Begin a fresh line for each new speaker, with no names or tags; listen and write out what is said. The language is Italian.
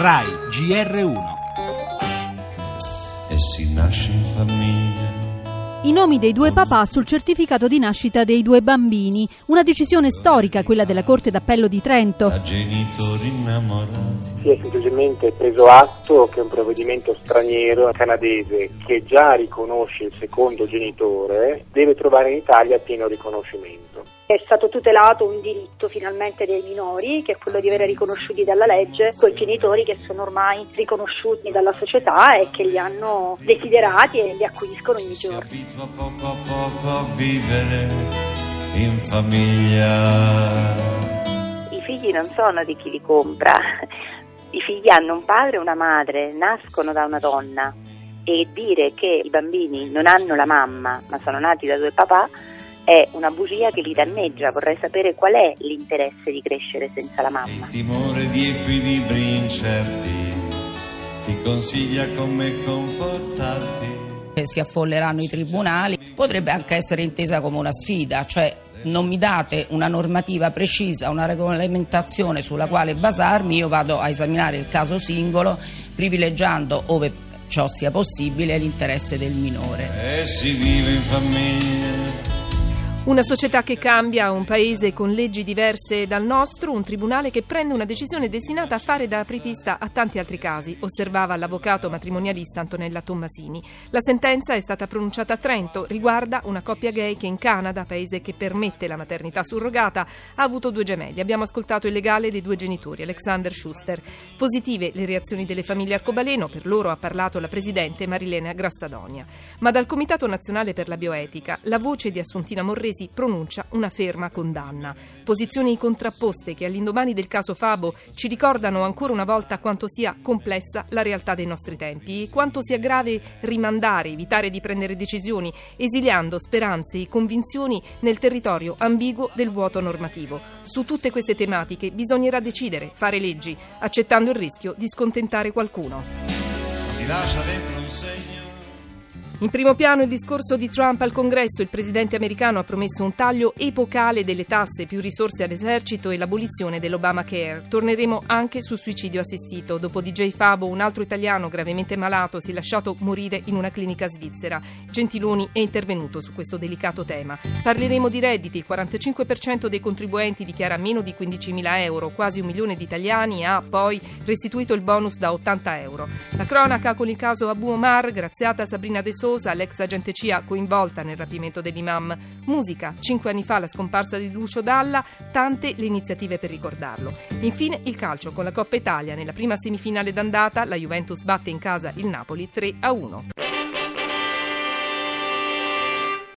RAI GR1
E si nasce in famiglia.
I nomi dei due papà sul certificato di nascita dei due bambini. Una decisione storica, quella della Corte d'Appello di Trento.
Da genitori innamorati.
Si è semplicemente preso atto che un provvedimento straniero canadese che già riconosce il secondo genitore deve trovare in Italia pieno riconoscimento.
È stato tutelato un diritto finalmente dei minori, che è quello di avere riconosciuti dalla legge quei genitori che sono ormai riconosciuti dalla società e che li hanno desiderati e li acquisiscono ogni
Si
giorno.
abitua poco a poco a vivere in famiglia.
I figli non sono di chi li compra, i figli hanno un padre e una madre, nascono da una donna e dire che i bambini non hanno la mamma ma sono nati da due papà è una bugia che li danneggia. Vorrei sapere qual è l'interesse di crescere senza la mamma.
Il timore di equilibri incerti ti consiglia come comportarti.
che si affolleranno i tribunali, potrebbe anche essere intesa come una sfida, cioè non mi date una normativa precisa, una regolamentazione sulla quale basarmi, io vado a esaminare il caso singolo, privilegiando, ove ciò sia possibile, l'interesse del minore.
E si vive in famiglia.
Una società che cambia, un paese con leggi diverse dal nostro, un tribunale che prende una decisione destinata a fare da apripista a tanti altri casi, osservava l'avvocato matrimonialista Antonella Tommasini. La sentenza è stata pronunciata a Trento, riguarda una coppia gay che in Canada, paese che permette la maternità surrogata, ha avuto due gemelli. Abbiamo ascoltato il legale dei due genitori, Alexander Schuster. Positive le reazioni delle famiglie arcobaleno, per loro ha parlato la presidente Marilena Grassadonia. Ma dal Comitato Nazionale per la Bioetica, la voce di Assuntina Morresi pronuncia una ferma condanna. Posizioni contrapposte che all'indomani del caso Fabo ci ricordano ancora una volta quanto sia complessa la realtà dei nostri tempi e quanto sia grave rimandare, evitare di prendere decisioni, esiliando speranze e convinzioni nel territorio ambiguo del vuoto normativo. Su tutte queste tematiche bisognerà decidere, fare leggi, accettando il rischio di scontentare qualcuno.
Ti lascia dentro un segno.
In primo piano il discorso di Trump al Congresso. Il presidente americano ha promesso un taglio epocale delle tasse, più risorse all'esercito e l'abolizione dell'Obamacare. Torneremo anche sul suicidio assistito. Dopo DJ Fabo, un altro italiano gravemente malato si è lasciato morire in una clinica svizzera. Gentiloni è intervenuto su questo delicato tema. Parleremo di redditi. Il 45% dei contribuenti dichiara meno di 15.000 euro. Quasi un milione di italiani ha poi restituito il bonus da 80 euro. La cronaca con il caso Abu Omar, graziata Sabrina De Sosa, l'ex agente CIA coinvolta nel rapimento dell'imam. Musica, cinque anni fa la scomparsa di Lucio Dalla, tante le iniziative per ricordarlo. Infine il calcio con la Coppa Italia. Nella prima semifinale d'andata la Juventus batte in casa il Napoli 3 a 1.